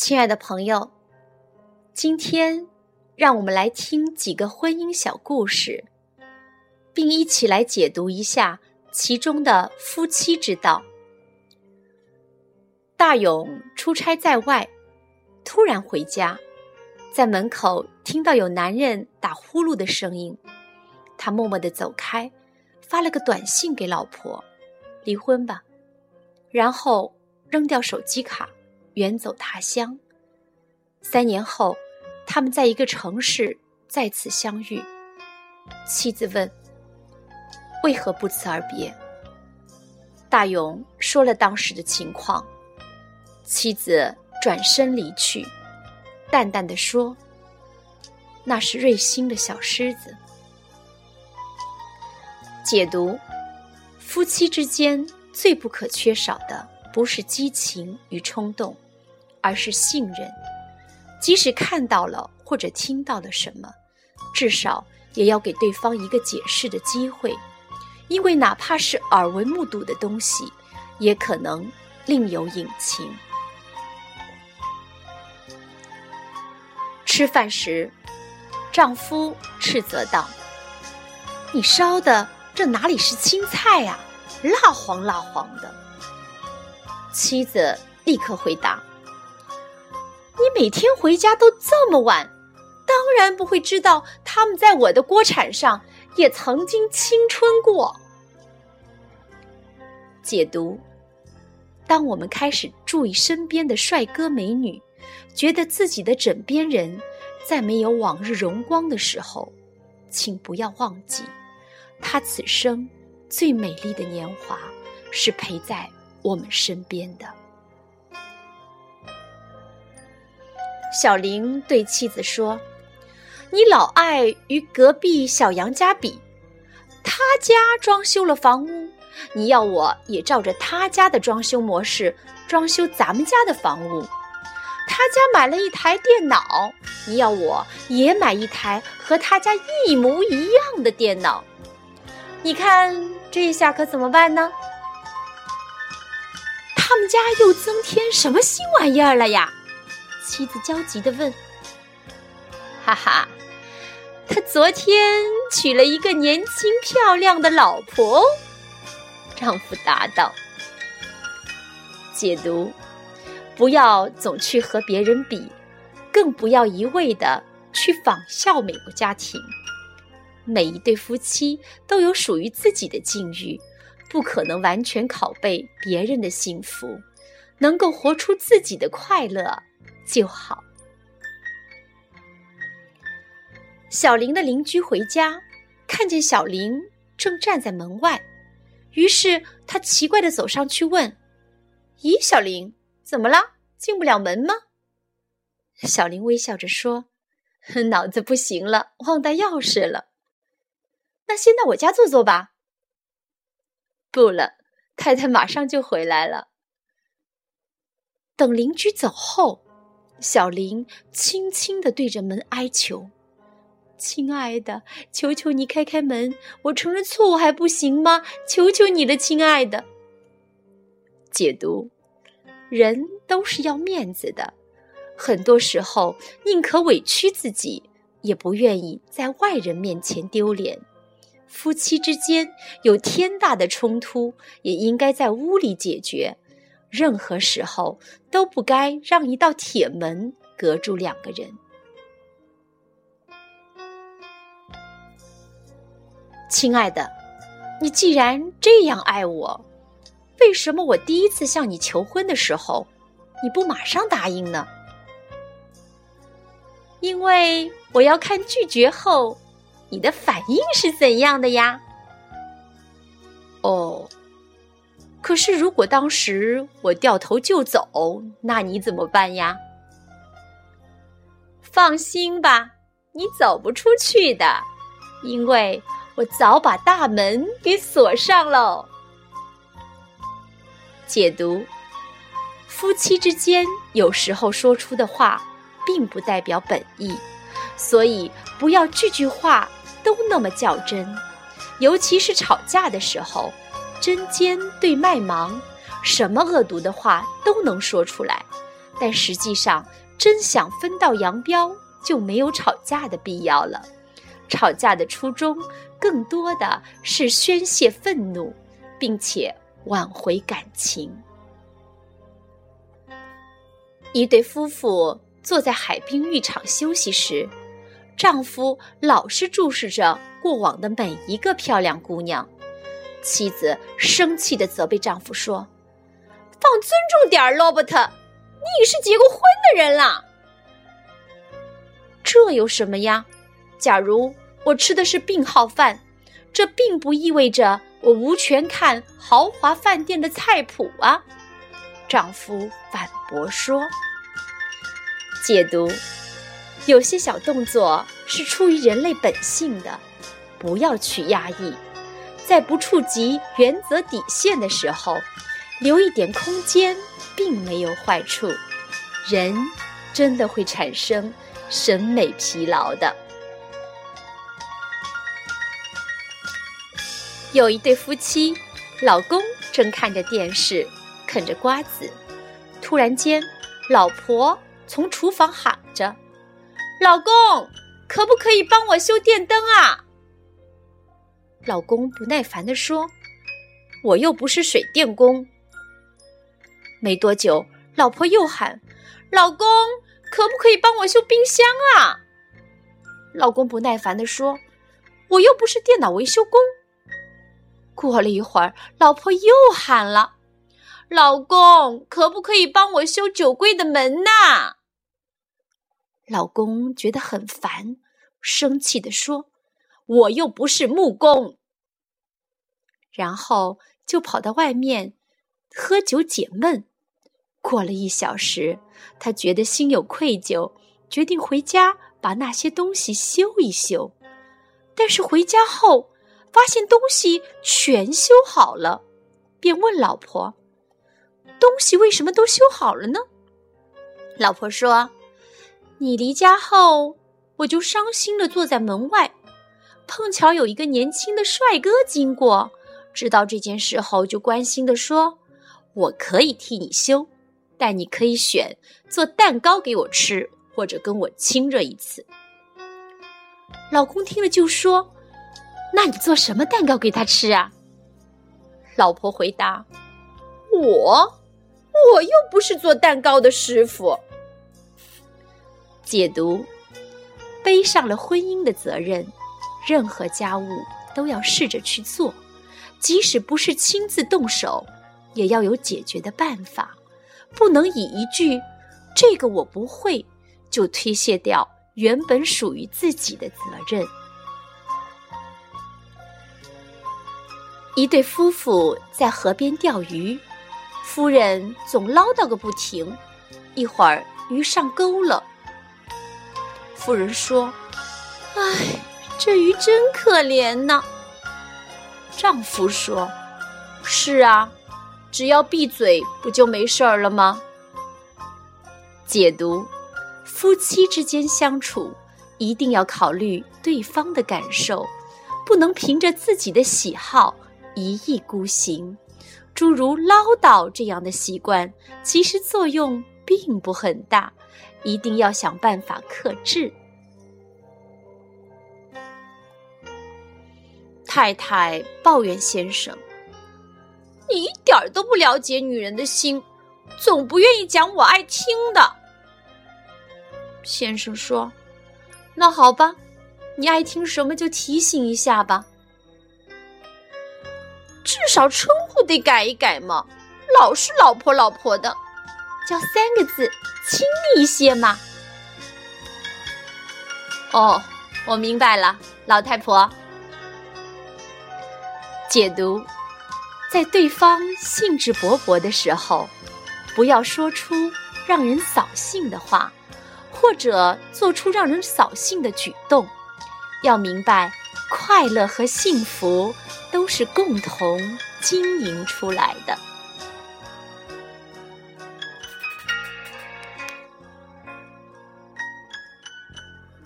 亲爱的朋友，今天让我们来听几个婚姻小故事，并一起来解读一下其中的夫妻之道。大勇出差在外，突然回家，在门口听到有男人打呼噜的声音，他默默的走开，发了个短信给老婆：“离婚吧。”然后扔掉手机卡。远走他乡。三年后，他们在一个城市再次相遇。妻子问：“为何不辞而别？”大勇说了当时的情况。妻子转身离去，淡淡的说：“那是瑞星的小狮子。”解读：夫妻之间最不可缺少的，不是激情与冲动。而是信任，即使看到了或者听到了什么，至少也要给对方一个解释的机会，因为哪怕是耳闻目睹的东西，也可能另有隐情。吃饭时，丈夫斥责道：“你烧的这哪里是青菜呀，蜡黄蜡黄的。”妻子立刻回答。你每天回家都这么晚，当然不会知道他们在我的锅铲上也曾经青春过。解读：当我们开始注意身边的帅哥美女，觉得自己的枕边人再没有往日荣光的时候，请不要忘记，他此生最美丽的年华是陪在我们身边的。小林对妻子说：“你老爱与隔壁小杨家比，他家装修了房屋，你要我也照着他家的装修模式装修咱们家的房屋。他家买了一台电脑，你要我也买一台和他家一模一样的电脑。你看这下可怎么办呢？他们家又增添什么新玩意儿了呀？”妻子焦急地问：“哈哈，他昨天娶了一个年轻漂亮的老婆。”丈夫答道：“解读，不要总去和别人比，更不要一味的去仿效美国家庭。每一对夫妻都有属于自己的境遇，不可能完全拷贝别人的幸福，能够活出自己的快乐。”就好。小林的邻居回家，看见小林正站在门外，于是他奇怪的走上去问：“咦，小林，怎么了？进不了门吗？”小林微笑着说：“脑子不行了，忘带钥匙了。那先到我家坐坐吧。”不了，太太马上就回来了。等邻居走后。小林轻轻地对着门哀求：“亲爱的，求求你开开门，我承认错误还不行吗？求求你了，亲爱的。”解读：人都是要面子的，很多时候宁可委屈自己，也不愿意在外人面前丢脸。夫妻之间有天大的冲突，也应该在屋里解决。任何时候都不该让一道铁门隔住两个人。亲爱的，你既然这样爱我，为什么我第一次向你求婚的时候，你不马上答应呢？因为我要看拒绝后你的反应是怎样的呀。哦。可是，如果当时我掉头就走，那你怎么办呀？放心吧，你走不出去的，因为我早把大门给锁上喽。解读：夫妻之间有时候说出的话，并不代表本意，所以不要句句话都那么较真，尤其是吵架的时候。针尖对麦芒，什么恶毒的话都能说出来，但实际上，真想分道扬镳，就没有吵架的必要了。吵架的初衷，更多的是宣泄愤怒，并且挽回感情。一对夫妇坐在海滨浴场休息时，丈夫老是注视着过往的每一个漂亮姑娘，妻子生气的责备丈夫说：“放尊重点儿，罗伯特。”你已是结过婚的人啦，这有什么呀？假如我吃的是病号饭，这并不意味着我无权看豪华饭店的菜谱啊。丈夫反驳说：“解读，有些小动作是出于人类本性的，不要去压抑，在不触及原则底线的时候，留一点空间。”并没有坏处，人真的会产生审美疲劳的。有一对夫妻，老公正看着电视，啃着瓜子，突然间，老婆从厨房喊着：“老公，可不可以帮我修电灯啊？”老公不耐烦地说：“我又不是水电工。”没多久，老婆又喊：“老公，可不可以帮我修冰箱啊？”老公不耐烦地说：“我又不是电脑维修工。”过了一会儿，老婆又喊了：“老公，可不可以帮我修酒柜的门呐？”老公觉得很烦，生气地说：“我又不是木工。”然后就跑到外面喝酒解闷。过了一小时，他觉得心有愧疚，决定回家把那些东西修一修。但是回家后发现东西全修好了，便问老婆：“东西为什么都修好了呢？”老婆说：“你离家后，我就伤心的坐在门外，碰巧有一个年轻的帅哥经过，知道这件事后，就关心的说：‘我可以替你修。’”但你可以选做蛋糕给我吃，或者跟我亲热一次。老公听了就说：“那你做什么蛋糕给他吃啊？”老婆回答：“我，我又不是做蛋糕的师傅。”解读：背上了婚姻的责任，任何家务都要试着去做，即使不是亲自动手，也要有解决的办法。不能以一句“这个我不会”就推卸掉原本属于自己的责任。一对夫妇在河边钓鱼，夫人总唠叨个不停，一会儿鱼上钩了。夫人说：“唉，这鱼真可怜呐。”丈夫说：“是啊。”只要闭嘴，不就没事儿了吗？解读：夫妻之间相处，一定要考虑对方的感受，不能凭着自己的喜好一意孤行。诸如唠叨这样的习惯，其实作用并不很大，一定要想办法克制。太太抱怨先生。你一点都不了解女人的心，总不愿意讲我爱听的。先生说：“那好吧，你爱听什么就提醒一下吧。至少称呼得改一改嘛，老是老婆老婆的，叫三个字亲密一些嘛。”哦，我明白了，老太婆。解读。在对方兴致勃勃的时候，不要说出让人扫兴的话，或者做出让人扫兴的举动。要明白，快乐和幸福都是共同经营出来的。